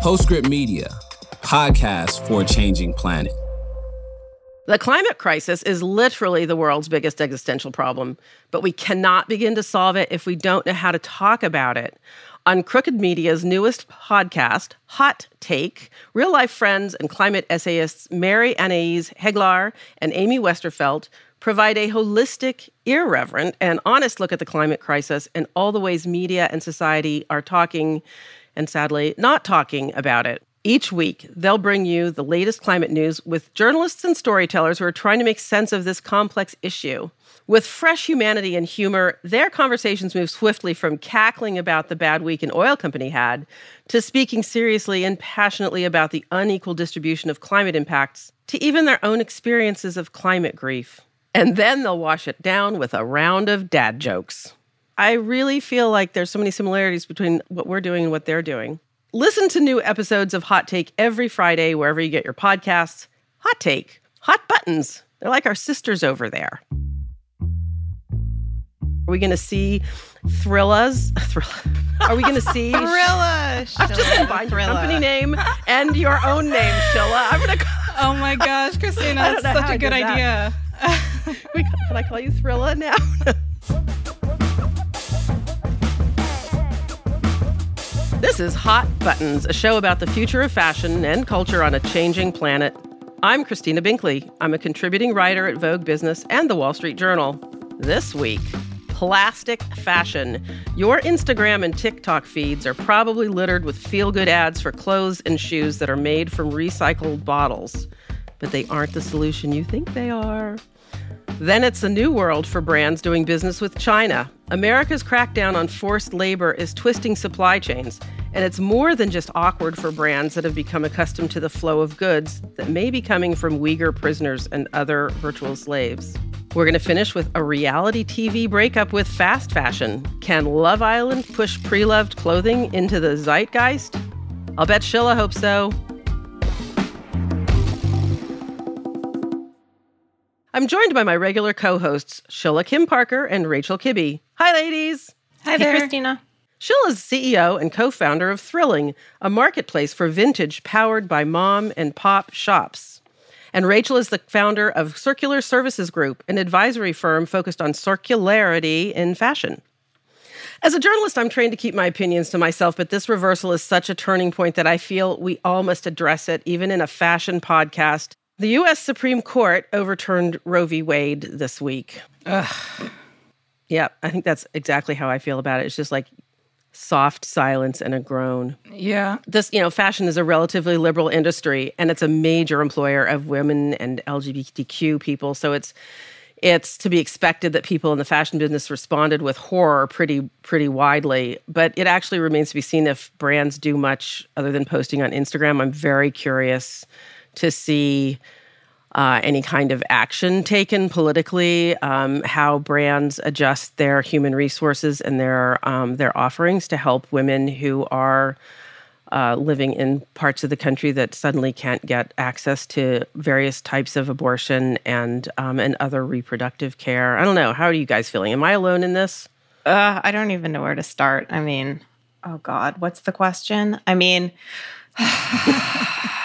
Postscript Media, podcast for a changing planet. The climate crisis is literally the world's biggest existential problem, but we cannot begin to solve it if we don't know how to talk about it. On Crooked Media's newest podcast, Hot Take, real life friends and climate essayists Mary Annaïse Heglar and Amy Westervelt provide a holistic, irreverent, and honest look at the climate crisis and all the ways media and society are talking and sadly not talking about it. Each week, they'll bring you the latest climate news with journalists and storytellers who are trying to make sense of this complex issue. With fresh humanity and humor, their conversations move swiftly from cackling about the bad week an oil company had to speaking seriously and passionately about the unequal distribution of climate impacts to even their own experiences of climate grief. And then they'll wash it down with a round of dad jokes. I really feel like there's so many similarities between what we're doing and what they're doing. Listen to new episodes of Hot Take every Friday, wherever you get your podcasts. Hot Take, hot buttons. They're like our sisters over there. Are we going to see Thrillas? Are we going to see Thrilla? I've just combined your company name and your own name, Shilla. I'm going to. Oh my gosh, Christina, that's such a good that. idea. We, can I call you Thrilla now? Is Hot Buttons, a show about the future of fashion and culture on a changing planet. I'm Christina Binkley. I'm a contributing writer at Vogue Business and the Wall Street Journal. This week, plastic fashion. Your Instagram and TikTok feeds are probably littered with feel good ads for clothes and shoes that are made from recycled bottles. But they aren't the solution you think they are. Then it's a new world for brands doing business with China. America's crackdown on forced labor is twisting supply chains, and it's more than just awkward for brands that have become accustomed to the flow of goods that may be coming from Uyghur prisoners and other virtual slaves. We're going to finish with a reality TV breakup with fast fashion. Can Love Island push pre loved clothing into the zeitgeist? I'll bet Shilla hopes so. I'm joined by my regular co hosts, Shilla Kim Parker and Rachel Kibbe. Hi, ladies. Hi there, Christina. Shilla's CEO and co founder of Thrilling, a marketplace for vintage powered by mom and pop shops. And Rachel is the founder of Circular Services Group, an advisory firm focused on circularity in fashion. As a journalist, I'm trained to keep my opinions to myself, but this reversal is such a turning point that I feel we all must address it, even in a fashion podcast. The U.S. Supreme Court overturned Roe v. Wade this week. Ugh. Yeah, I think that's exactly how I feel about it. It's just like soft silence and a groan. Yeah. This, you know, fashion is a relatively liberal industry and it's a major employer of women and LGBTQ people. So it's it's to be expected that people in the fashion business responded with horror pretty pretty widely, but it actually remains to be seen if brands do much other than posting on Instagram. I'm very curious to see uh, any kind of action taken politically, um, how brands adjust their human resources and their um, their offerings to help women who are uh, living in parts of the country that suddenly can't get access to various types of abortion and um, and other reproductive care. I don't know. How are you guys feeling? Am I alone in this? Uh, I don't even know where to start. I mean, oh God, what's the question? I mean,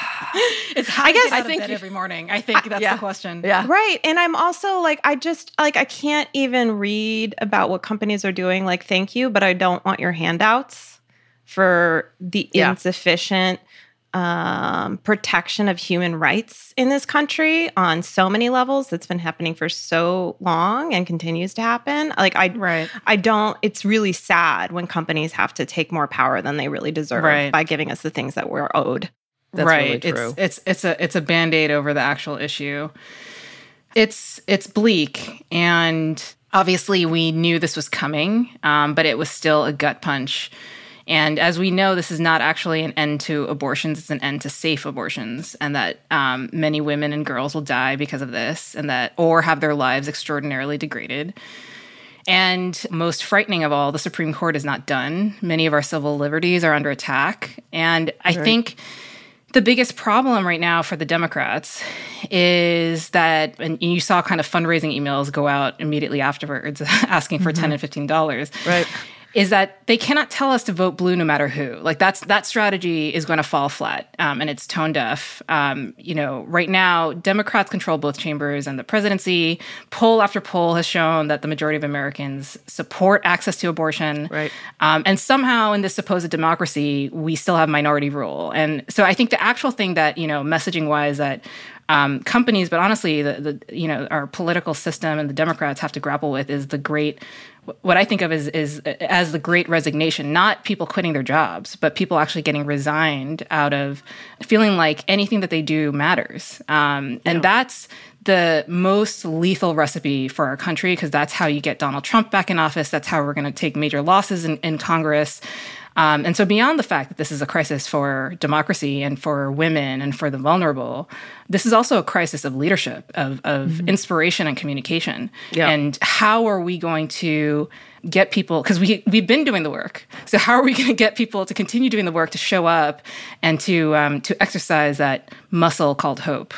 It's how I I guess- get out I of think bed you- every morning. I think that's yeah. the question. Yeah. right. And I'm also like, I just like, I can't even read about what companies are doing. Like, thank you, but I don't want your handouts for the Yeah. insufficient um, protection of human rights in this country on so many levels. That's been happening for so long and continues to happen. Like, I, Right. I don't, it's really sad when companies have to take more power than they really deserve Right. by giving us the things that we're owed. That's right. really true. It's it's it's a it's a band-aid over the actual issue. It's it's bleak and obviously we knew this was coming, um, but it was still a gut punch. And as we know, this is not actually an end to abortions; it's an end to safe abortions, and that um, many women and girls will die because of this, and that or have their lives extraordinarily degraded. And most frightening of all, the Supreme Court is not done. Many of our civil liberties are under attack, and I think the biggest problem right now for the Democrats is that, and you saw kind of fundraising emails go out immediately afterwards asking for ten mm-hmm. and fifteen dollars. Right. Is that they cannot tell us to vote blue no matter who. Like that's that strategy is going to fall flat, um, and it's tone deaf. Um, you know, right now Democrats control both chambers and the presidency. Poll after poll has shown that the majority of Americans support access to abortion. Right. Um, and somehow in this supposed democracy, we still have minority rule. And so I think the actual thing that you know, messaging wise, that um, companies, but honestly, the, the you know our political system and the Democrats have to grapple with is the great what I think of as is as the great resignation, not people quitting their jobs, but people actually getting resigned out of feeling like anything that they do matters. Um, and yeah. that's the most lethal recipe for our country because that's how you get Donald Trump back in office. That's how we're going to take major losses in, in Congress. Um, and so, beyond the fact that this is a crisis for democracy and for women and for the vulnerable, this is also a crisis of leadership, of, of mm-hmm. inspiration and communication. Yeah. And how are we going to get people? Because we we've been doing the work. So how are we going to get people to continue doing the work, to show up, and to um, to exercise that muscle called hope?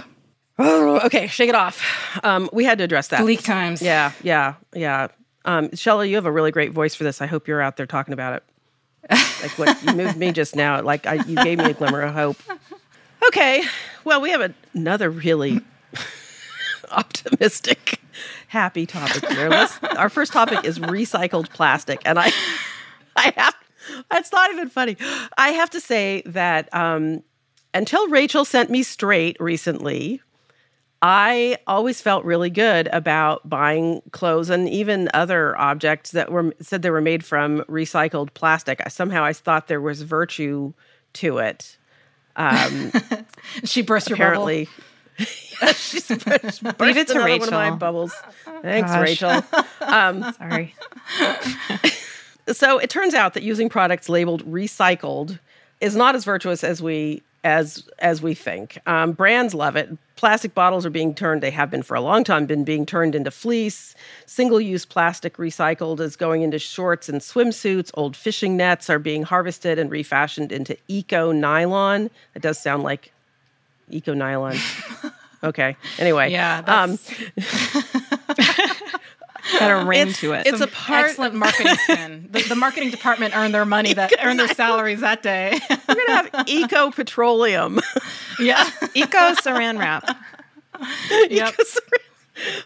Oh, okay, shake it off. Um, we had to address that. Bleak times. Yeah, yeah, yeah. Um, Shilla, you have a really great voice for this. I hope you're out there talking about it like what you moved me just now. Like I, you gave me a glimmer of hope. Okay, well, we have another really optimistic, happy topic here. Let's, our first topic is recycled plastic, and I, I have. That's not even funny. I have to say that um, until Rachel sent me straight recently, I always felt really good about buying clothes and even other objects that were said they were made from recycled plastic. Somehow I thought there was virtue to it. Um, she burst your apparently. yeah, she's burst, burst Leave it to Rachel. One of my bubbles. Thanks, Gosh. Rachel. Um, Sorry. so it turns out that using products labeled recycled is not as virtuous as we as as we think. Um, brands love it. Plastic bottles are being turned. They have been for a long time. Been being turned into fleece. Single-use plastic recycled is going into shorts and swimsuits. Old fishing nets are being harvested and refashioned into eco nylon. It does sound like eco nylon. okay. Anyway. Yeah. Um, got a ring it's, to it. It's Some a part excellent marketing spin. The, the, marketing department earned their money that earned their salaries that day. We're gonna have eco petroleum. yeah, eco saran wrap. Yep.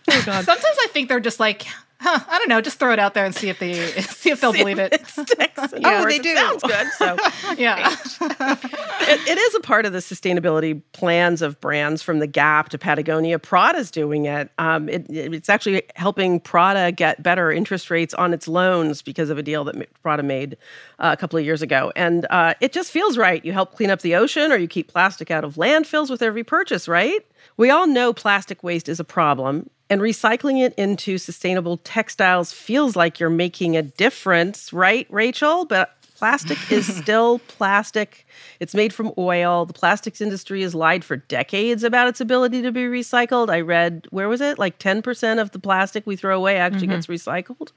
Oh God. Sometimes I think they're just like huh, I don't know, just throw it out there and see if they see if they'll see believe if it. it sticks. yeah, oh, they do. sounds good. So yeah, it, it is a part of the sustainability plans of brands from the Gap to Patagonia. Prada's doing it. Um, it. It's actually helping Prada get better interest rates on its loans because of a deal that Prada made uh, a couple of years ago, and uh, it just feels right. You help clean up the ocean, or you keep plastic out of landfills with every purchase, right? We all know plastic waste is a problem, and recycling it into sustainable textiles feels like you're making a difference, right, Rachel? But plastic is still plastic. It's made from oil. The plastics industry has lied for decades about its ability to be recycled. I read, where was it? Like 10% of the plastic we throw away actually mm-hmm. gets recycled.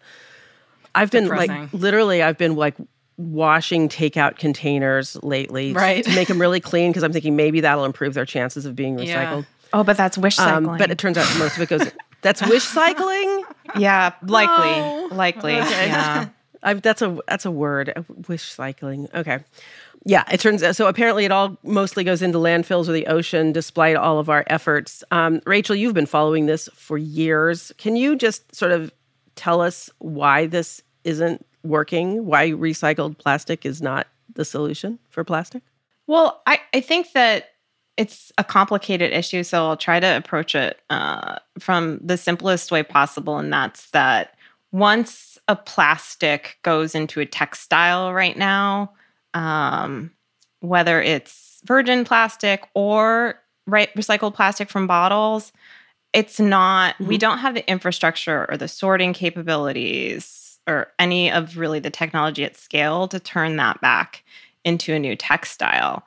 I've been Depressing. like, literally, I've been like washing takeout containers lately right. to make them really clean because I'm thinking maybe that'll improve their chances of being recycled. Yeah. Oh, but that's wish cycling. Um, but it turns out most of it goes. That's wish cycling. Yeah, likely, oh. likely. Okay. Yeah, I, that's a that's a word. Wish cycling. Okay. Yeah, it turns out. So apparently, it all mostly goes into landfills or the ocean, despite all of our efforts. Um, Rachel, you've been following this for years. Can you just sort of tell us why this isn't working? Why recycled plastic is not the solution for plastic? Well, I, I think that it's a complicated issue, so I'll try to approach it uh, from the simplest way possible, and that's that once a plastic goes into a textile right now, um, whether it's virgin plastic or right recycled plastic from bottles, it's not. Mm-hmm. We don't have the infrastructure or the sorting capabilities or any of really the technology at scale to turn that back into a new textile.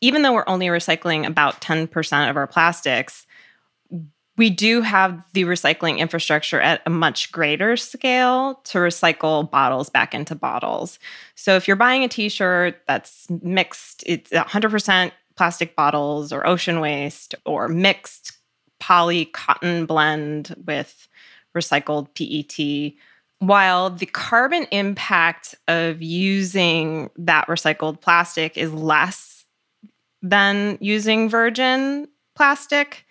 Even though we're only recycling about 10% of our plastics, we do have the recycling infrastructure at a much greater scale to recycle bottles back into bottles. So if you're buying a t-shirt that's mixed, it's 100% plastic bottles or ocean waste or mixed poly cotton blend with recycled PET, while the carbon impact of using that recycled plastic is less than using virgin plastic,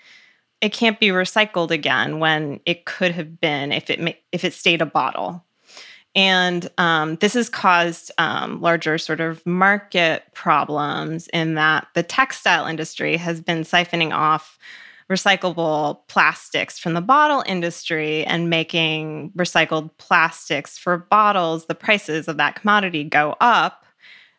it can't be recycled again when it could have been if it if it stayed a bottle. And um, this has caused um, larger sort of market problems in that the textile industry has been siphoning off recyclable plastics from the bottle industry and making recycled plastics for bottles, the prices of that commodity go up,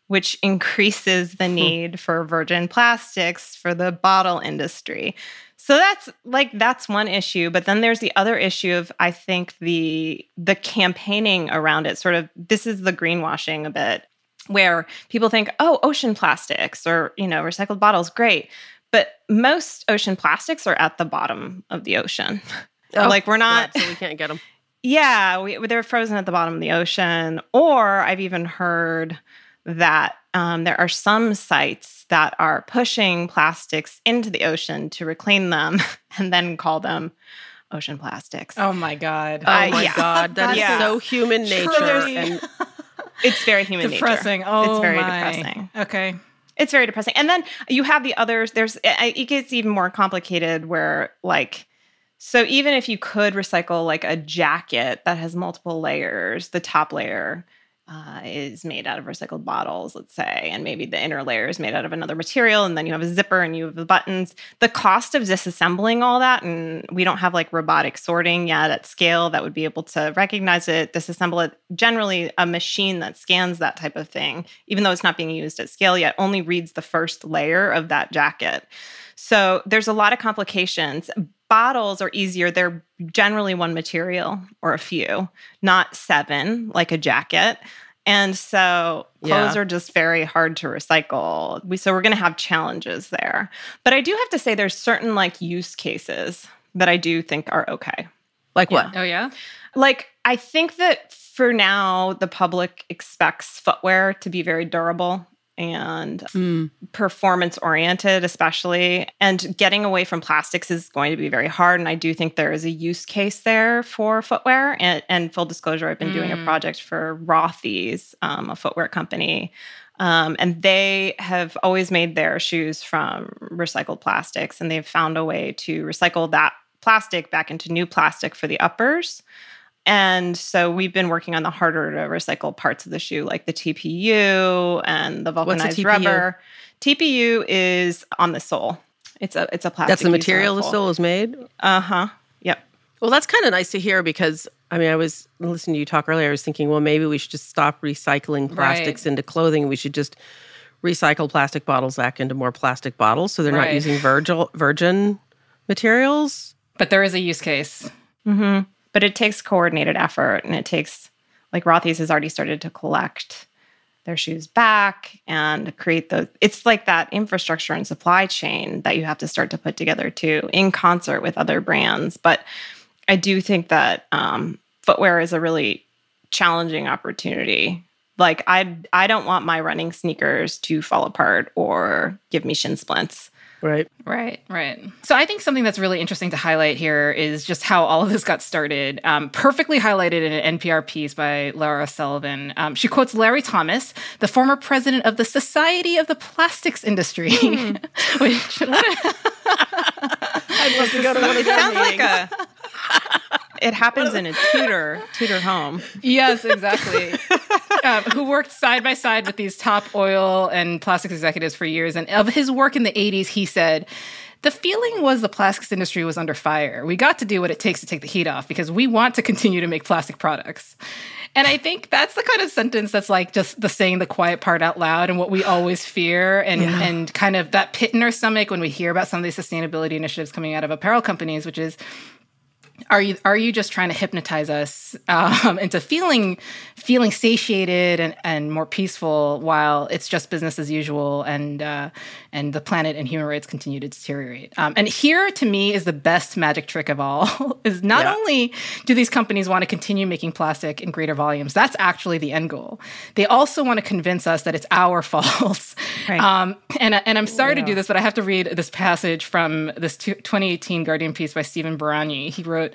which increases the hmm. need for virgin plastics for the bottle industry. So that's like that's one issue, but then there's the other issue of I think the the campaigning around it sort of this is the greenwashing a bit where people think, "Oh, ocean plastics or, you know, recycled bottles, great." But most ocean plastics are at the bottom of the ocean. Oh, like we're not so we can't get them. Yeah, we, they're frozen at the bottom of the ocean. Or I've even heard that um, there are some sites that are pushing plastics into the ocean to reclaim them and then call them ocean plastics. Oh my god! Oh uh, my yeah. god! That is yeah. so human nature. and it's very human depressing. nature. Oh, it's very my. depressing. Okay. It's very depressing. And then you have the others. There's it gets even more complicated where like so even if you could recycle like a jacket that has multiple layers, the top layer uh, is made out of recycled bottles, let's say, and maybe the inner layer is made out of another material, and then you have a zipper and you have the buttons. The cost of disassembling all that, and we don't have like robotic sorting yet at scale that would be able to recognize it, disassemble it. Generally, a machine that scans that type of thing, even though it's not being used at scale yet, only reads the first layer of that jacket. So there's a lot of complications. Bottles are easier. They're generally one material or a few, not seven like a jacket. And so clothes yeah. are just very hard to recycle. We so we're going to have challenges there. But I do have to say there's certain like use cases that I do think are okay. Like what? Yeah. Oh yeah. Like I think that for now the public expects footwear to be very durable and mm. performance oriented, especially. And getting away from plastics is going to be very hard. And I do think there is a use case there for footwear. And, and full disclosure, I've been mm. doing a mm. project for Rothy's, um, a footwear company. Um, and they have always made their shoes from recycled plastics, and they've found a way to recycle that plastic back into new plastic for the uppers. And so we've been working on the harder to recycle parts of the shoe, like the TPU and the vulcanized rubber. TPU is on the sole. It's a it's a plastic. That's the material the sole is made. Uh huh. Yep. Well, that's kind of nice to hear because I mean, I was listening to you talk earlier. I was thinking, well, maybe we should just stop recycling plastics right. into clothing. We should just recycle plastic bottles back into more plastic bottles, so they're right. not using virgin virgin materials. But there is a use case. Mm-hmm but it takes coordinated effort and it takes like Rothy's has already started to collect their shoes back and create those it's like that infrastructure and supply chain that you have to start to put together too in concert with other brands. But i do think that um, footwear is a really challenging opportunity. Like i i don't want my running sneakers to fall apart or give me shin splints Right. Right. Right. So I think something that's really interesting to highlight here is just how all of this got started. Um, perfectly highlighted in an NPR piece by Laura Sullivan. Um, she quotes Larry Thomas, the former president of the Society of the Plastics Industry. Hmm. which, I'd love to go to one of those Sounds like a. It happens in a tutor tutor home. Yes, exactly. um, who worked side by side with these top oil and plastics executives for years. And of his work in the 80s, he said, the feeling was the plastics industry was under fire. We got to do what it takes to take the heat off because we want to continue to make plastic products. And I think that's the kind of sentence that's like just the saying the quiet part out loud and what we always fear and yeah. and kind of that pit in our stomach when we hear about some of these sustainability initiatives coming out of apparel companies, which is are you are you just trying to hypnotize us um, into feeling feeling satiated and, and more peaceful while it's just business as usual and uh, and the planet and human rights continue to deteriorate um, and here to me is the best magic trick of all is not yeah. only do these companies want to continue making plastic in greater volumes that's actually the end goal they also want to convince us that it's our fault right. um, and, and i'm sorry yeah. to do this but i have to read this passage from this 2018 guardian piece by stephen Buranyi he wrote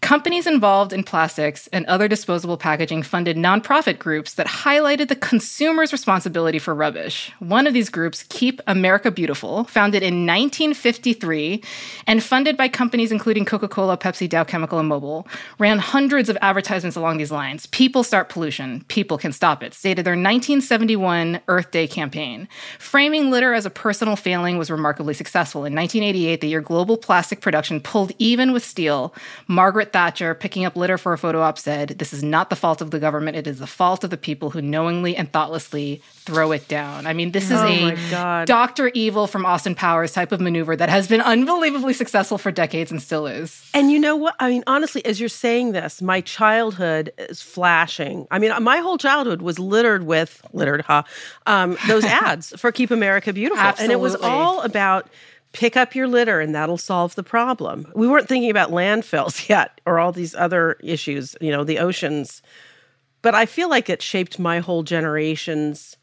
Companies involved in plastics and other disposable packaging funded nonprofit groups that highlighted the consumer's responsibility for rubbish. One of these groups, Keep America Beautiful, founded in 1953 and funded by companies including Coca Cola, Pepsi, Dow Chemical, and Mobil, ran hundreds of advertisements along these lines. People start pollution, people can stop it, stated their 1971 Earth Day campaign. Framing litter as a personal failing was remarkably successful. In 1988, the year global plastic production pulled even with steel, Margaret Thatcher, picking up litter for a photo op, said, This is not the fault of the government. It is the fault of the people who knowingly and thoughtlessly throw it down. I mean, this is Oh a. Dr. Evil from Austin Powers type of maneuver that has been unbelievably successful for decades and still is. And you know what? I mean, honestly, as you're saying this, my childhood is flashing. I mean, my whole childhood was littered with littered, huh? Um, those ads for Keep America Beautiful, and it was all about pick up your litter and that'll solve the problem. We weren't thinking about landfills yet or all these other issues, you know, the oceans. But I feel like it shaped my whole generation's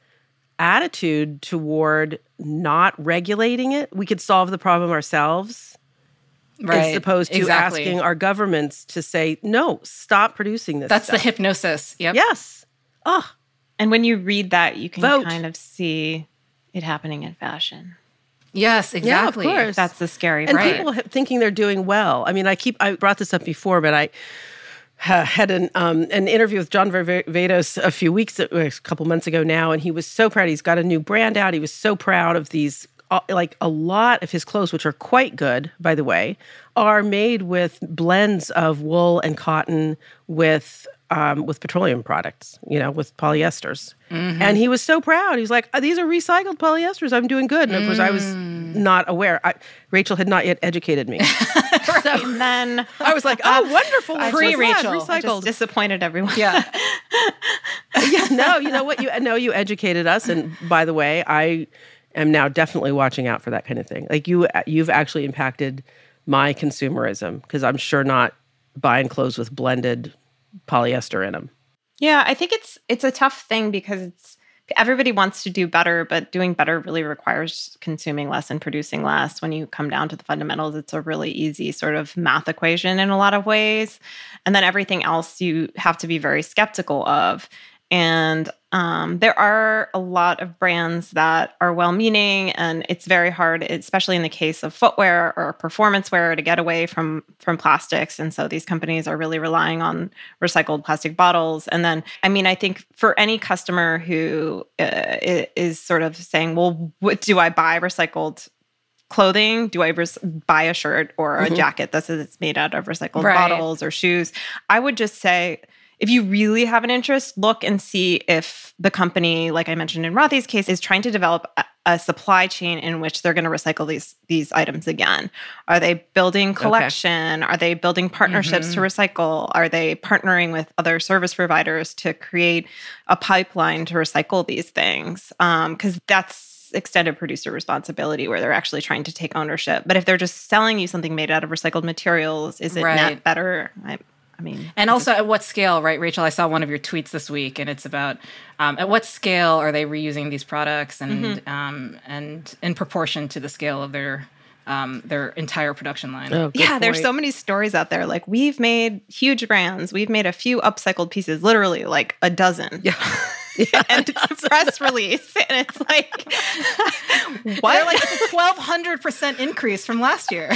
attitude toward not regulating it. We could solve the problem ourselves Right. as opposed to exactly. asking our governments to say no stop producing this That's the hypnosis. Yep. yes oh And when you read that, you can Vote. kind of see it happening in fashion. Yes, exactly. course. That's the scary and part. people thinking they're doing well i mean i keep i brought this up before but i had an um, an interview with John Varvatos a few weeks, a couple months ago now, and he was so proud. He's got a new brand out. He was so proud of these. uh, Like a lot of his clothes, which are quite good, by the way, are made with blends of wool and cotton with um, with petroleum products. You know, with polyesters. And he was so proud. He was like, "Uh, "These are recycled polyesters. I'm doing good." And of course, I was not aware. I, Rachel had not yet educated me. and then I was like, "Oh, wonderful! I'm so Pre- glad, Rachel. Recycled." just disappointed everyone. Yeah. yeah, no, you know what? You no, you educated us, and by the way, I am now definitely watching out for that kind of thing. Like you, you've actually impacted my consumerism because I'm sure not buying clothes with blended polyester in them. Yeah, I think it's it's a tough thing because it's everybody wants to do better, but doing better really requires consuming less and producing less. When you come down to the fundamentals, it's a really easy sort of math equation in a lot of ways. And then everything else you have to be very skeptical of. And um, there are a lot of brands that are well meaning, and it's very hard, especially in the case of footwear or performance wear, to get away from, from plastics. And so these companies are really relying on recycled plastic bottles. And then, I mean, I think for any customer who uh, is sort of saying, well, what do I buy recycled? clothing do i res- buy a shirt or a jacket that says it's made out of recycled Right. bottles or shoes i would just say if you really have an interest look and see if the company like i mentioned in rothy's case is trying to develop a, a supply chain in which they're going to recycle these these items again are they building collection are they building partnerships to mm-hmm. recycle are they partnering with other service providers to create a pipeline to recycle these things um, because that's extended producer responsibility where they're actually trying to take ownership. But if they're just selling you something made out of recycled materials, is it Right. net better? I, I mean, And also, at what scale, right, Rachel? I saw one of your tweets this week, and it's about um, at what scale are they reusing these products, and um, and in proportion to the scale of their um, their entire production line. Oh, good yeah, there's so many stories out there. Like we've made huge brands, we've made a few upcycled pieces, literally like a dozen. Yeah. and it's a press release, and it's like, They're like it's a twelve hundred percent increase from last year.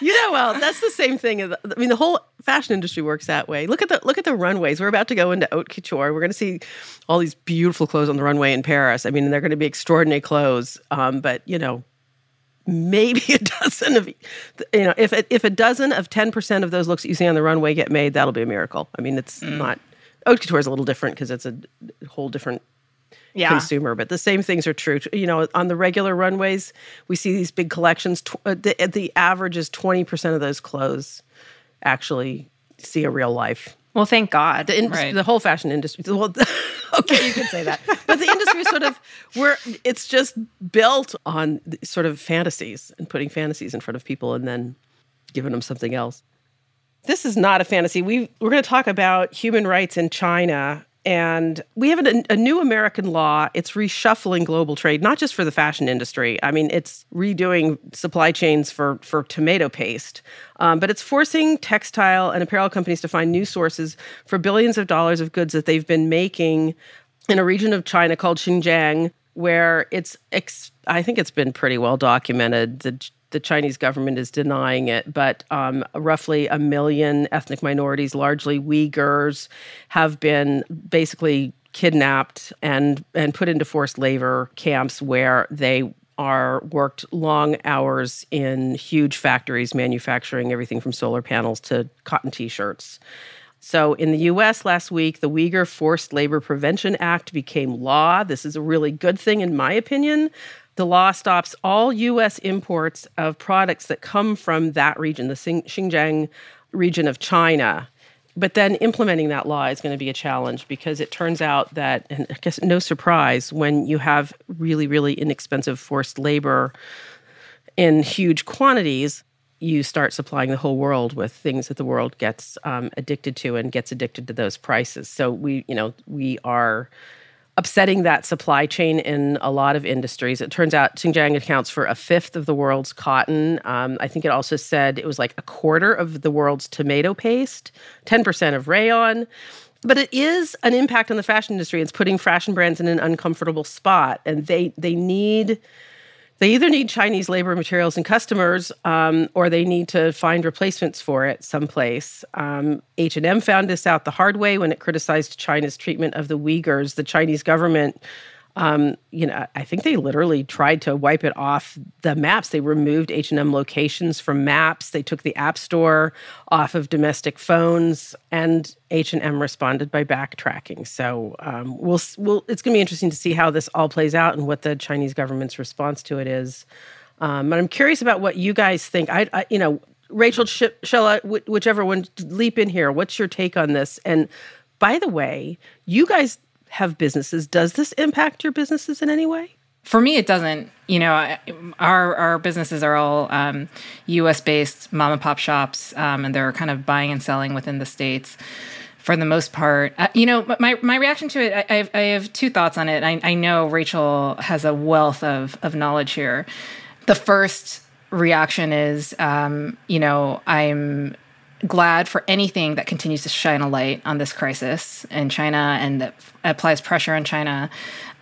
you know, well, that's the same thing. I mean, the whole fashion industry works that way. Look at the look at the runways. We're about to go into haute couture. We're going to see all these beautiful clothes on the runway in Paris. I mean, they're going to be extraordinary clothes. Um, but you know, maybe a dozen of you know, if a, if a dozen of ten percent of those looks that you see on the runway get made, that'll be a miracle. I mean, it's not haute couture is a little different because it's a whole different yeah. consumer. But the same things are true. You know, on the regular runways, we see these big collections. Tw- uh, the, the average is twenty percent of those clothes actually see a real life. Well, thank God. The, in- Right. the whole fashion industry. Well, okay, you can say that, but the industry sort of we're it's just built on sort of fantasies and putting fantasies in front of people and then giving them something else. This is not a fantasy. We we're going to talk about human rights in China and we have a, a, new American law. It's reshuffling global trade, not just for the fashion industry. I mean, it's redoing supply chains for, for tomato paste, um, but it's forcing textile and apparel companies to find new sources for billions of dollars of goods that they've been making in a region of China called Xinjiang, where it's, ex- I think it's been pretty well documented. The the Chinese government is denying it, but um, roughly a million ethnic minorities, largely Uyghurs, have been basically kidnapped and and put into forced labor camps where they are worked long hours in huge factories manufacturing everything from solar panels to cotton t-shirts. So, in the US last week, the Uyghur Forced Labor Prevention Act became law. This is a really good thing, in my opinion. The law stops all U.S. imports of products that come from that region, the Xinjiang region of China. But then implementing that law is going to be a challenge because it turns out that, and I guess no surprise, when you have really, really inexpensive forced labor in huge quantities, you start supplying the whole world with things that the world gets um, addicted to and gets addicted to those prices. So we, you know, we are upsetting that supply chain in a lot of industries. It turns out Xinjiang accounts for a fifth of the world's cotton. Um, I think it also said it was like a quarter of the world's tomato paste, 10% of rayon. But it is an impact on the fashion industry. It's putting fashion brands in an uncomfortable spot, and they they need they either need Chinese labor, materials, and customers, um, or they need to find replacements for it someplace. Um, H&M found this out the hard way when it criticized China's treatment of the Uyghurs. The Chinese government um, you know, I think they literally tried to wipe it off the maps. They removed H and M locations from maps. They took the App Store off of domestic phones, and H and M responded by backtracking. So um, we'll, we'll, it's going to be interesting to see how this all plays out and what the Chinese government's response to it is. Um, but I'm curious about what you guys think. I, I you know, Rachel, Shilla, whichever one, leap in here. What's your take on this? And by the way, you guys have businesses. Does this impact your businesses in any way? For me, it doesn't. You know, our our businesses are all um, U.S. based mom and pop shops, um, and they're kind of buying and selling within the states for the most part. Uh, you know, my my reaction to it, I, have, I have two thoughts on it. I, I know Rachel has a wealth of of knowledge here. The first reaction is, um, you know, I'm glad for anything that continues to shine a light on this crisis in China and that applies pressure on China.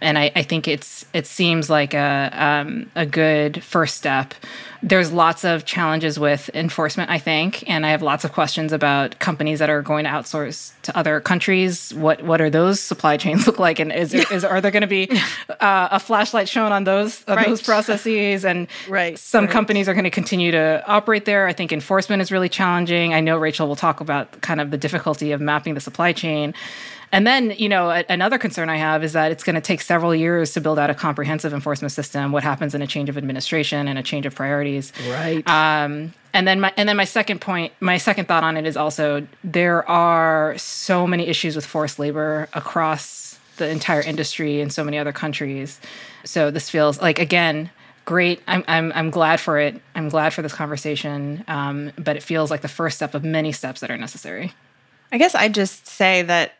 And I, I think it's it seems like a um, a good first step. There's lots of challenges with enforcement, I think, and I have lots of questions about companies that are going to outsource to other countries. What what are those supply chains look like, and is, there, is are there going to be uh, a flashlight shown on those right. those processes? And right, some right. companies are going to continue to operate there. I think enforcement is really challenging. I know Rachel will talk about kind of the difficulty of mapping the supply chain. And then, you know, a, another concern I have is that it's going to take several years to build out a comprehensive enforcement system. What happens in a change of administration and a change of priorities? Right. Um, and then my and then my second point, my second thought on it is also there are so many issues with forced labor across the entire industry in so many other countries. So this feels like again great. I'm, I'm, I'm glad for it. I'm glad for this conversation. Um, but it feels like the first step of many steps that are necessary. I guess I just say that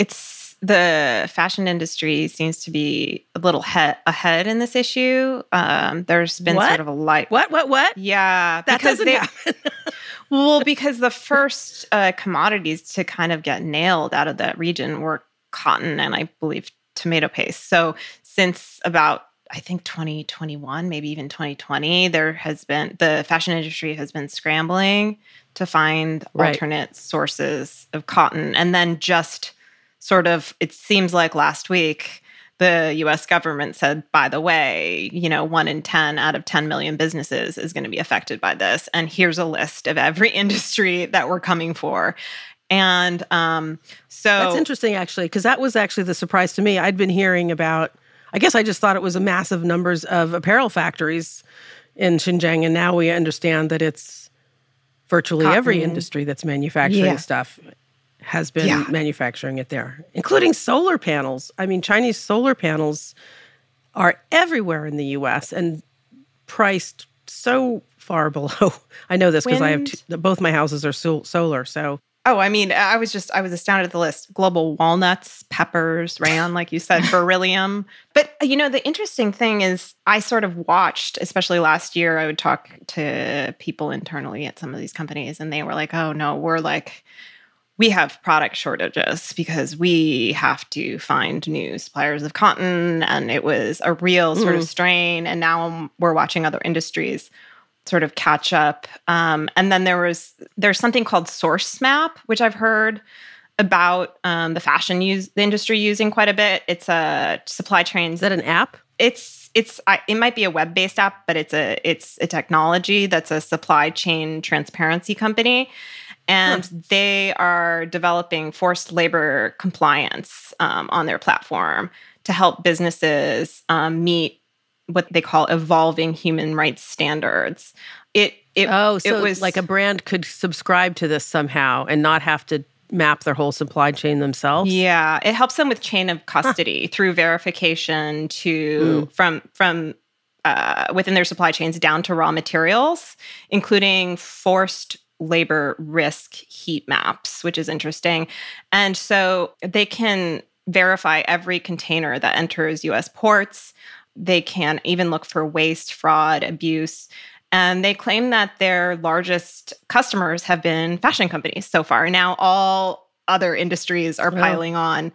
it's the fashion industry seems to be a little he- ahead in this issue. Um, there's been what? sort of a light. What? What? What? Yeah, that doesn't they, happen. well, because the first uh, commodities to kind of get nailed out of that region were cotton and I believe tomato paste. So since about I think 2021, maybe even 2020, there has been the fashion industry has been scrambling to find right. alternate sources of cotton, and then just sort of, it seems like last week, the US government said, by the way, you know, one in 10 out of 10 million businesses is going to be affected by this. And here's a list of every industry that we're coming for. And um, so that's interesting, actually, because that was actually the surprise to me. I'd been hearing about, I guess I just thought it was a massive numbers of apparel factories in Xinjiang. And now we understand that it's virtually Cotton. every industry that's manufacturing yeah. stuff has been yeah. manufacturing it there, including solar panels. I mean, Chinese solar panels are everywhere in the US and priced so far below. I know this because I have two, both my houses are so, solar. So Oh, I mean, I was just I was astounded at the list. Global walnuts, peppers, rayon, like you said, beryllium. But you know, the interesting thing is I sort of watched, especially last year, I would talk to people internally at some of these companies, and they were like, "Oh no, we're like." We have product shortages because we have to find new suppliers of cotton, and it was a real sort of strain. And now we're watching other industries sort of catch up. Um, and then there was there's something called Sourcemap, which I've heard about um, the fashion use the industry using quite a bit. It's a supply chain. Is that an app? It's it's I, it might be a web based app, but it's a it's a technology that's a supply chain transparency company. And huh. they are developing forced labor compliance um, on their platform to help businesses um, meet what they call evolving human rights standards. It it oh, so it was like a brand could subscribe to this somehow and not have to map their whole supply chain themselves. Yeah, it helps them with chain of custody huh. through verification to mm. from from uh, within their supply chains down to raw materials, including forced labor risk heat maps, which is interesting. And so they can verify every container that enters US ports. They can even look for waste, fraud, abuse. And they claim that their largest customers have been fashion companies so far. Now, all other industries are piling on.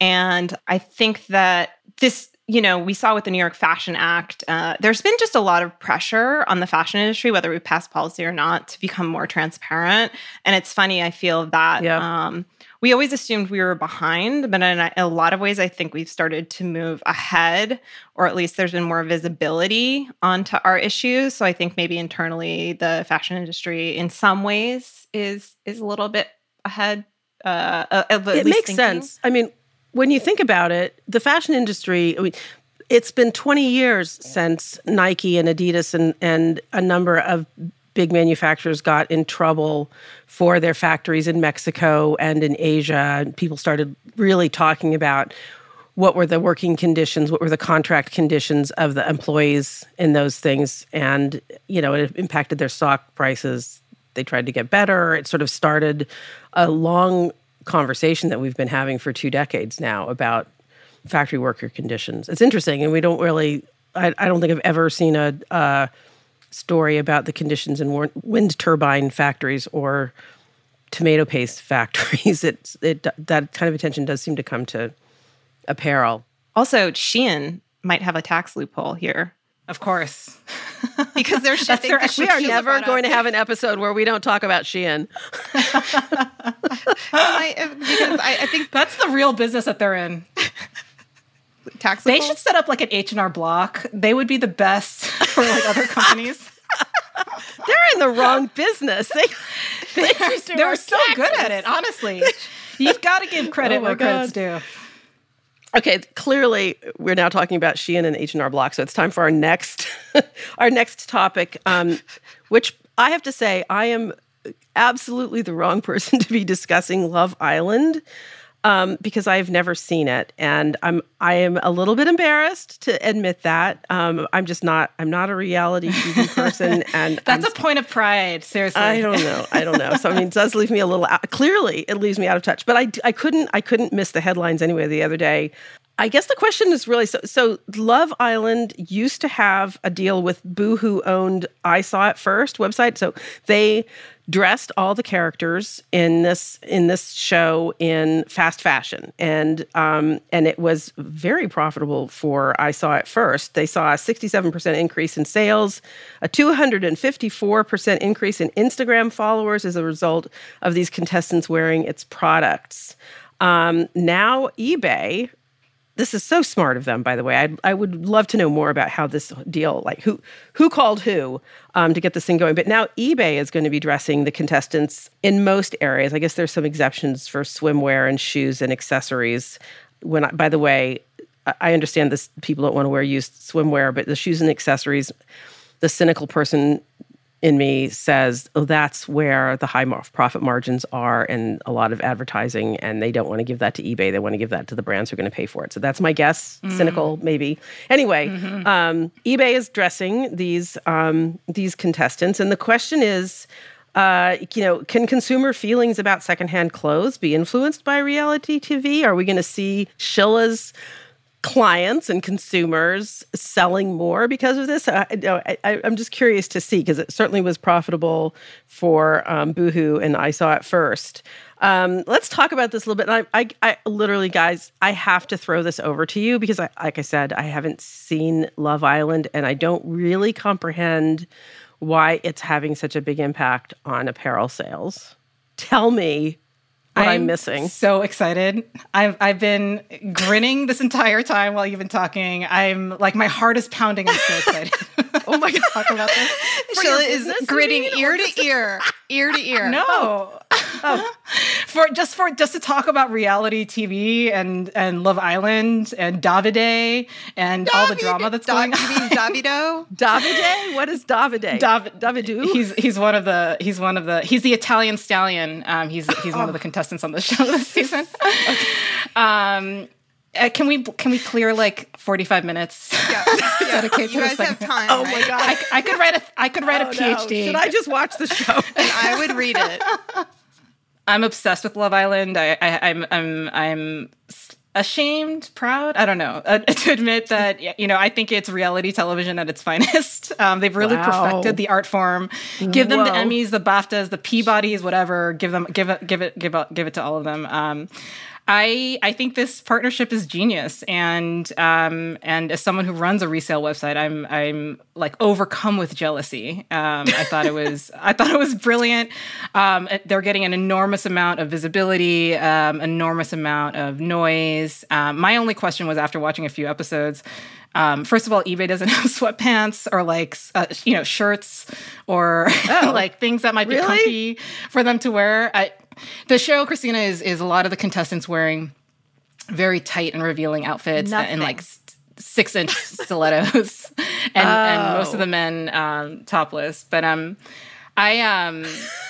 And I think that this, you know, we saw with the New York Fashion Act, uh, there's been just a lot of pressure on the fashion industry, whether we pass policy or not, to become more transparent. And it's funny, I feel that. Yeah. Um, we always assumed we were behind, but in a, lot of ways, I think we've started to move ahead, or at least there's been more visibility onto our issues. So I think maybe internally, the fashion industry, in some ways, is is a little bit ahead. Uh, of it makes thinking. sense. I mean, when you think about it, the fashion industry. I mean, it's been 20 years since Nike and Adidas and, and a number of big manufacturers got in trouble for their factories in Mexico and in Asia. People started really talking about what were the working conditions, what were the contract conditions of the employees in those things. And, you know, it impacted their stock prices. They tried to get better. It sort of started a long conversation that we've been having for two decades now about factory worker conditions. It's interesting, and we don't really, I, I don't think I've ever seen a, a story about the conditions in wind turbine factories or tomato paste factories. It, it that kind of attention does seem to come to apparel. Also, Shein might have a tax loophole here. Of course. because they're shipping. Their, we are never going to have an episode where we don't talk about Shein. I, uh, because I, I, think that's the real business that they're in. Tax they should set up like an H&R block. They would be the best for like other companies. they're in the wrong business. They, they they're, they're so taxes. good at it, honestly. You've got to give credit oh where God. credit's due. Okay, clearly we're now talking about Shein and H and R Block, so it's time for our next our next topic, um, which I have to say I am absolutely the wrong person to be discussing Love Island um, because I've never seen it, and I'm I am a little bit embarrassed to admit that. Um, I'm just not I'm not a reality TV person, and that's I'm, a point of pride. Seriously, I don't know. I don't know. So I mean, it does leave me a little. Out, clearly, it leaves me out of touch. But I I couldn't I couldn't miss the headlines anyway the other day. I guess the question is really so. So Love Island used to have a deal with Boohoo owned I Saw It First website. So they dressed all the characters in this in this show in fast fashion, and um, and it was very profitable for I Saw It First. They saw a sixty seven percent increase in sales, a two hundred and fifty four percent increase in Instagram followers as a result of these contestants wearing its products. Um, now eBay this is so smart of them by the way. I i would love to know more about how this deal like who who called who um, to get this thing going. But now ebay is going to be dressing the contestants in most areas. I guess there's some exceptions for swimwear and shoes and accessories. When I, by the way i understand this people don't want to wear used swimwear but the shoes and accessories the cynical person in me says, oh, that's where the high profit margins are and a lot of advertising, and they don't want to give that to eBay. They want to give that to the brands who are going to pay for it. So that's my guess. Mm. Cynical, maybe. Anyway, mm-hmm. um, eBay is dressing these um, these contestants, and the question is. Uh, you know, can consumer feelings about secondhand clothes be influenced by reality TV? Are we going to see Shilla's clients and consumers selling more because of this? I, I, am just curious to see because it certainly was profitable for um, Boohoo, and I saw it first. Um, let's talk about this a little bit. I, I, I, literally, guys, I have to throw this over to you because, I, like I said, I haven't seen Love Island, and I don't really comprehend why it's having such a big impact on apparel sales. Tell me what I'm, I'm, missing. So excited. I've I've been grinning this entire time while you've been talking. I'm like my heart is pounding. I'm so excited. oh my god, talk about this. Shilla is grinning ear to ear, ear to ear. No, oh, oh. oh. for just for just to talk about reality TV and and Love Island and Davide and David, all the drama that's going on. Davido, Davide. What is Davide? Dav- Davidu. He's he's one of the he's one of the he's the Italian stallion. Um, he's he's oh. one of the contestants on the show this season. okay. Um, uh, can we can we clear like forty five minutes? Yeah, dedicate you guys have time. Oh my god, I, I, could write a I could write oh, a PhD. No. Should I just watch the show? and I would read it. I'm obsessed with Love Island. I, I am I'm, I'm I'm ashamed, proud. I don't know uh, to admit that you know I think it's reality television at its finest. Um, they've really wow. perfected the art form. Give them Whoa. the Emmys, the BAFTAs, the Peabodys, whatever. Give them give it give it give it give it to all of them. Um, I I think this partnership is genius, and um, and as someone who runs a resale website, I'm I'm like overcome with jealousy. Um, I thought it was I thought it was brilliant. Um, they're getting an enormous amount of visibility, um, enormous amount of noise. Um, my only question was after watching a few episodes. Um, first of all, eBay doesn't have sweatpants or like uh, you know shirts or oh, like things that might be really? comfy for them to wear. I, the show, Christina, is is a lot of the contestants wearing very tight and revealing outfits Nothing. and like six inch stilettos, and, oh. and most of the men um, topless. But um, I um,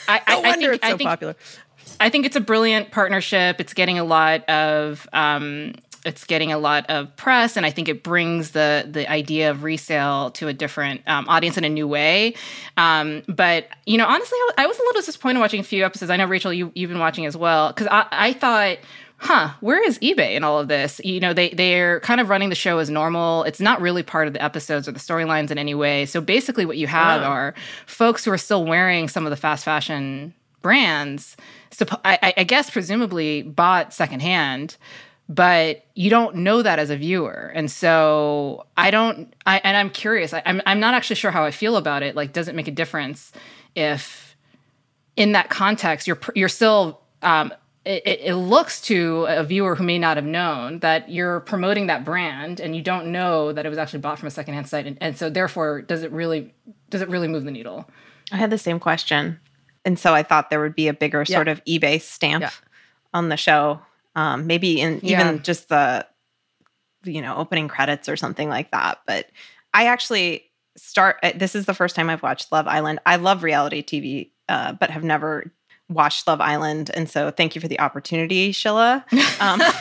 I, I, I think it's so I think, popular. I think it's a brilliant partnership. It's getting a lot of um, it's getting a lot of press, and I think it brings the the idea of resale to a different um, audience in a new way. Um, but you know, honestly, I, I, was a little disappointed watching a few episodes. I know Rachel, you you've been watching as well, because I, I thought huh, where is eBay in all of this? You know, they they're kind of running the show as normal. It's not really part of the episodes or the storylines in any way. So basically, what you have wow. are folks who are still wearing some of the fast fashion brands. So I, I guess presumably bought secondhand, but you don't know that as a viewer. And so i don't I, and i'm curious. I, I'm, I'm not actually sure how i feel about it. Like does it make a difference if in that context you're you're still um, it, it, looks to a viewer who may not have known that you're promoting that brand and you don't know that it was actually bought from a secondhand site. And, and so therefore does it really does it really move the needle? I had the same question. And so i thought there would be a bigger yeah. sort of ebay stamp yeah. on the show um, maybe in yeah. even just the you know opening credits or something like that but i actually start uh, this is the first time i've watched love island i love reality tv uh, but have never watched love island and so thank you for the opportunity Shilla um,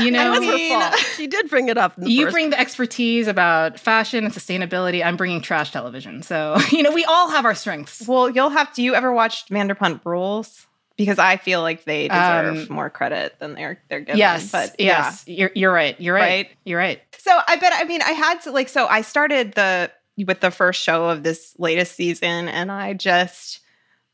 you know, I mean, she did bring it up. you first. bring the expertise about fashion and sustainability. I'm bringing trash television. So, you know, we all have our strengths. Well, you'll have to. You ever watched Vanderpump Rules? Because I feel like they deserve um, more credit than they're they're given. Yes, but yes, you're you're right. You're right. right. You're right. So I bet I mean I had to like so I started the with the first show of this latest season and I just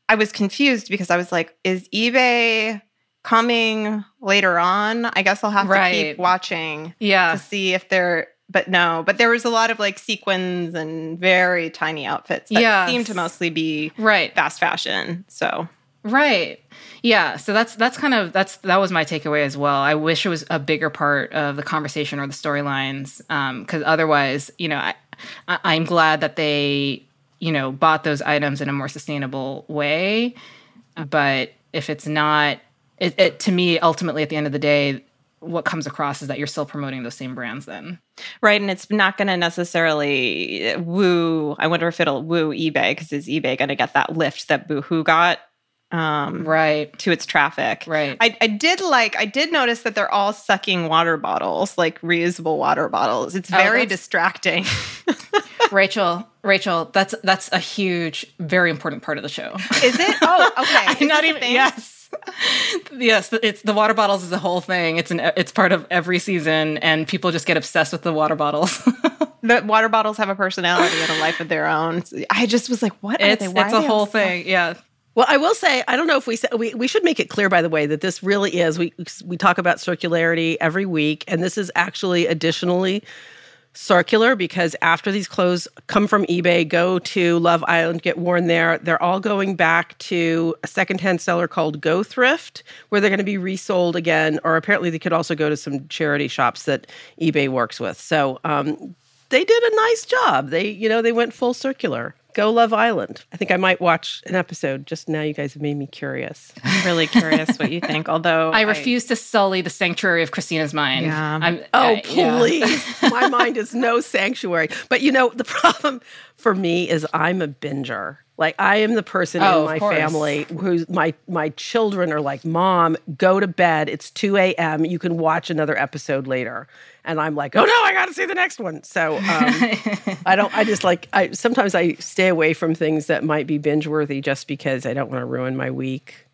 I was confused because I was like, is eBay coming later on? I guess I'll have right. to keep watching yeah. to see if they're but no, but there was a lot of like sequins and very tiny outfits that yes. seemed to mostly be right fast fashion. So Right. Yeah. So that's that's kind of that's that was my takeaway as well. I wish it was a bigger part of the conversation or the storylines, because um, otherwise, you know, I, I'm glad that they, you know, bought those items in a more sustainable way. But if it's not, it, it to me, ultimately, at the end of the day, what comes across is that you're still promoting those same brands then. Right. And it's not going to necessarily woo. I wonder if it'll woo eBay because is eBay going to get that lift that Boohoo got um, right to its traffic. Right. I, I did like I did notice that they're all sucking water bottles, like reusable water bottles. It's oh, very oh, distracting. Rachel, Rachel, that's that's a huge, very important part of the show. Is it? Oh, okay. I'm not even. Yes, yes. It's the water bottles is a whole thing. It's an it's part of every season, and people just get obsessed with the water bottles. The water bottles have a personality and a life of their own. I just was like, what are it's they? Why it's a whole thing. Yeah. Well, I will say, I don't know if we we, we should make it clear, by the way, that this really is we we talk about circularity every week, and this is actually additionally circular because after these clothes come from eBay, go to Love Island, get worn there, they're all going back to a secondhand seller called Go Thrift, where they're going to be resold again, or apparently they could also go to some charity shops that eBay works with. So um, they did a nice job. They, you know, they went full circular. Go Love Island. I think I might watch an episode. Just now, you guys have made me curious. I'm really curious what you think. Although I refuse to sully the sanctuary of Christina's mind. Yeah. I'm, Oh, uh, yeah. please. My mind is no sanctuary. But you know, the problem for me is I'm a binger. Like I am the person Oh, in my family who's my my children are like, Mom, go to bed. It's 2 a.m. You can watch another episode later. And I'm like, oh no, I gotta see the next one. So um, I don't I just like I sometimes I stay away from things that might be binge worthy just because I don't want to ruin my week.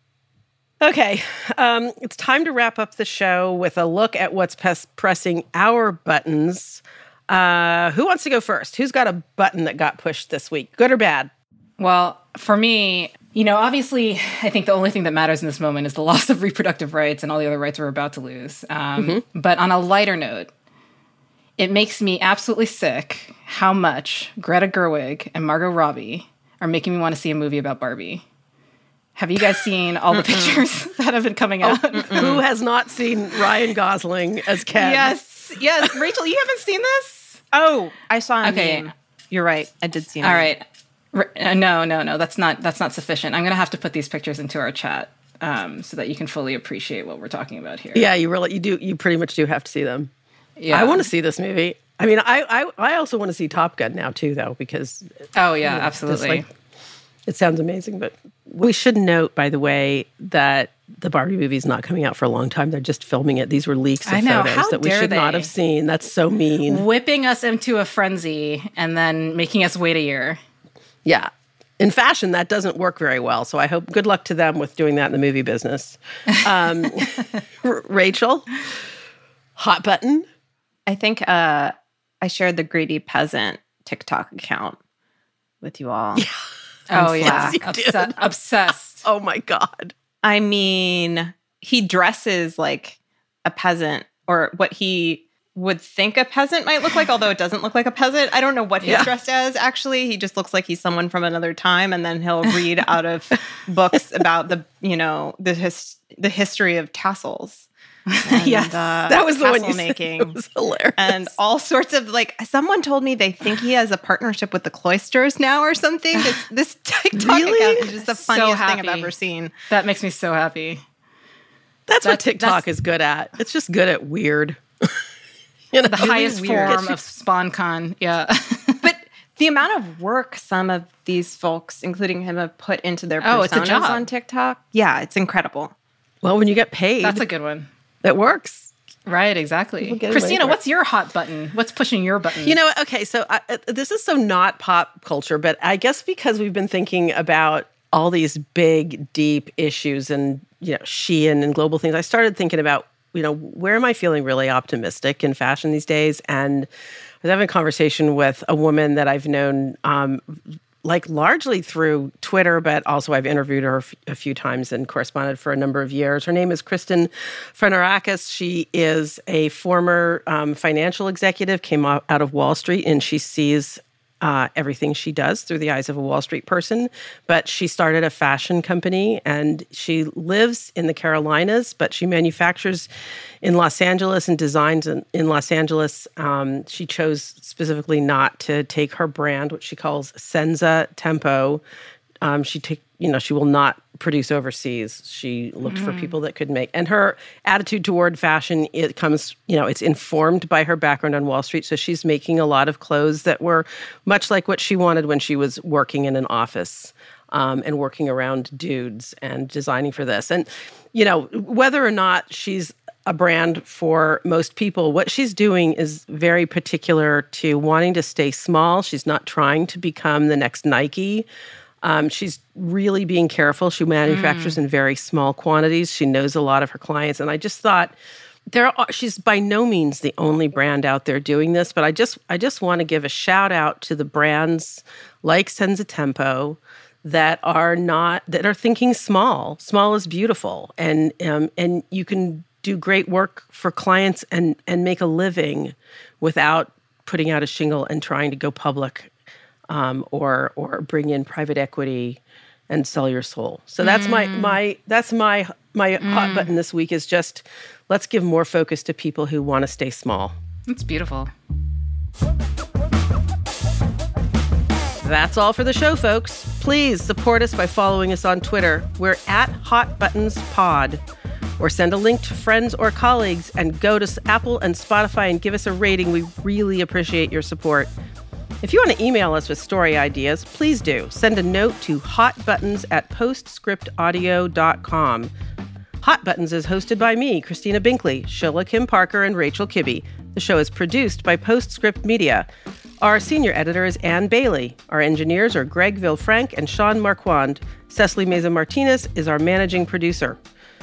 Okay, um, it's time to wrap up the show with a look at what's pes- pressing our buttons. Uh, who wants to go first? Who's got a button that got pushed this week, good or bad? Well, for me, you know, obviously, I think the only thing that matters in this moment is the loss of reproductive rights and all the other rights we're about to lose. Um, But on a lighter note, it makes me absolutely sick how much Greta Gerwig and Margot Robbie are making me want to see a movie about Barbie. Have you guys seen all the pictures that have been coming out? Who has not seen Ryan Gosling as Ken? yes, yes. Rachel, you haven't seen this? Oh, I saw a Okay. meme. You're right. I did see. a All meme. right. Uh, no, no, no. That's not that's not sufficient. I'm going to have to put these pictures into our chat um, so that you can fully appreciate what we're talking about here. Yeah, you really, you do, you pretty much do have to see them. Yeah. I want to see this movie. I mean, I, I, I also want to see Top Gun now too, though, because Oh yeah, just absolutely. like- it sounds amazing. But we should note, by the way, that the Barbie movie is not coming out for a long time. They're just filming it. These were leaks of know. photos How that we should not have seen. That's so mean. Whipping us into a frenzy and then making us wait a year. Yeah. In fashion, that doesn't work very well. So I hope good luck to them with doing that in the movie business. Um, R- Rachel, hot button. I think uh, I shared the greedy peasant TikTok account with you all. Yeah. Oh yeah, you Obse- obsessed. Oh my God. I mean, he dresses like a peasant or what he would think a peasant might look like, although it doesn't look like a peasant. I don't know what he's Yeah. dressed as actually. He just looks like he's someone from another time and then he'll read out of books about the, you know, the his, the history of tassels. And, Yes. uh, That was the one you tassel said. making. It was hilarious. and all sorts of like someone told me they think he has a partnership with the cloisters now or something. This this TikTok Really? account is just the So funniest thing I've ever seen. That makes me so happy. that's what TikTok that's- is good at. It's just good at weird. you know, The highest weird. form of sponcon. Yeah. But the amount of work some of these folks, including him, have put into their personas Oh, it's a job. on TikTok, yeah, it's incredible. Well, when you get paid, That's a good one. It works. Right, exactly. People get money Christina, what's your hot button? What's pushing your button? You know, okay, so I, uh, this is so not pop culture, but I guess because we've been thinking about all these big, deep issues and you know, Shein and global things, I started thinking about you know where am I feeling really optimistic in fashion these days? And I was having a conversation with a woman that I've known. Um, like largely through Twitter, but also I've interviewed her a few times and corresponded for a number of years. Her name is Kristen Fanarakis. She is a former um, financial executive, came out of Wall Street, and she sees uh, everything she does through the eyes of a Wall Street person. But she started a fashion company and she lives in the Carolinas, but she manufactures in Los Angeles and designs in, in Los Angeles. Um, she chose specifically not to take her brand, which she calls Senza Tempo. Um, she take you know she will not produce overseas. She looked for people that could make, and her attitude toward fashion it comes you know it's informed by her background on Wall Street. So she's making a lot of clothes that were much like what she wanted when she was working in an office um, and working around dudes and designing for this. And you know whether or not she's a brand for most people. What she's doing is very particular to wanting to stay small. She's not trying to become the next Nike. Um, she's really being careful. She manufactures in very small quantities. She knows a lot of her clients, and I just thought there are, she's by no means the only brand out there doing this. But I just I just want to give a shout out to the brands like Senza Tempo that are not that are thinking small. Small is beautiful, and um, and you can do great work for clients and and make a living without putting out a shingle and trying to go public um, or or bring in private equity and sell your soul. So that's my my that's my my hot button this week is just let's give more focus to people who want to stay small. It's beautiful. That's all for the show, folks. Please support us by following us on Twitter. We're at Hot Buttons Pod. Or send a link to friends or colleagues and go to Apple and Spotify and give us a rating. We really appreciate your support. If you want to email us with story ideas, please do. Send a note to hotbuttons at postscriptaudio.com. Hot Buttons is hosted by me, Christina Binkley, Shilla Kim Parker, and Rachel Kibbe. The show is produced by Postscript Media. Our senior editor is Ann Bailey. Our engineers are Greg Villefranc and Sean Marquand. Cecily Meza Martinez is our managing producer.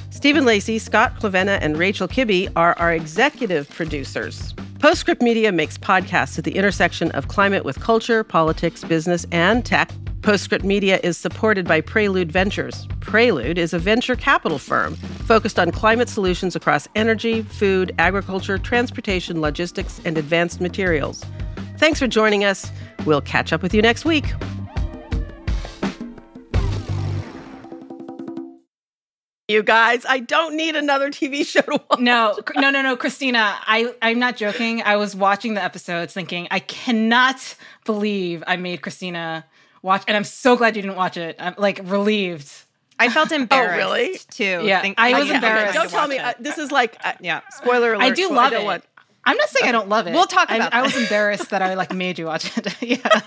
Stephen Lacey, Scott Clavenna, and Rachel Kibbe are our executive producers. Postscript Media makes podcasts at the intersection of climate with culture, politics, business, and tech. Postscript Media is supported by Prelude Ventures. Prelude is a venture capital firm focused on climate solutions across energy, food, agriculture, transportation, logistics, and advanced materials. Thanks for joining us. We'll catch up with you next week. You guys, I don't need another TV show to watch. No, no, no, no, Christina. I I'm not joking. I was watching the episodes, thinking I cannot believe I made Christina watch, and I'm so glad you didn't watch it. I'm like relieved. I felt embarrassed oh, really? too. Yeah, think- I was yeah, embarrassed. Don't tell me. Uh, this is like, uh, Yeah. spoiler alert. I do love don't it. want- I'm not saying I don't love it. We'll talk I- about I was embarrassed that I like made you watch it. yeah.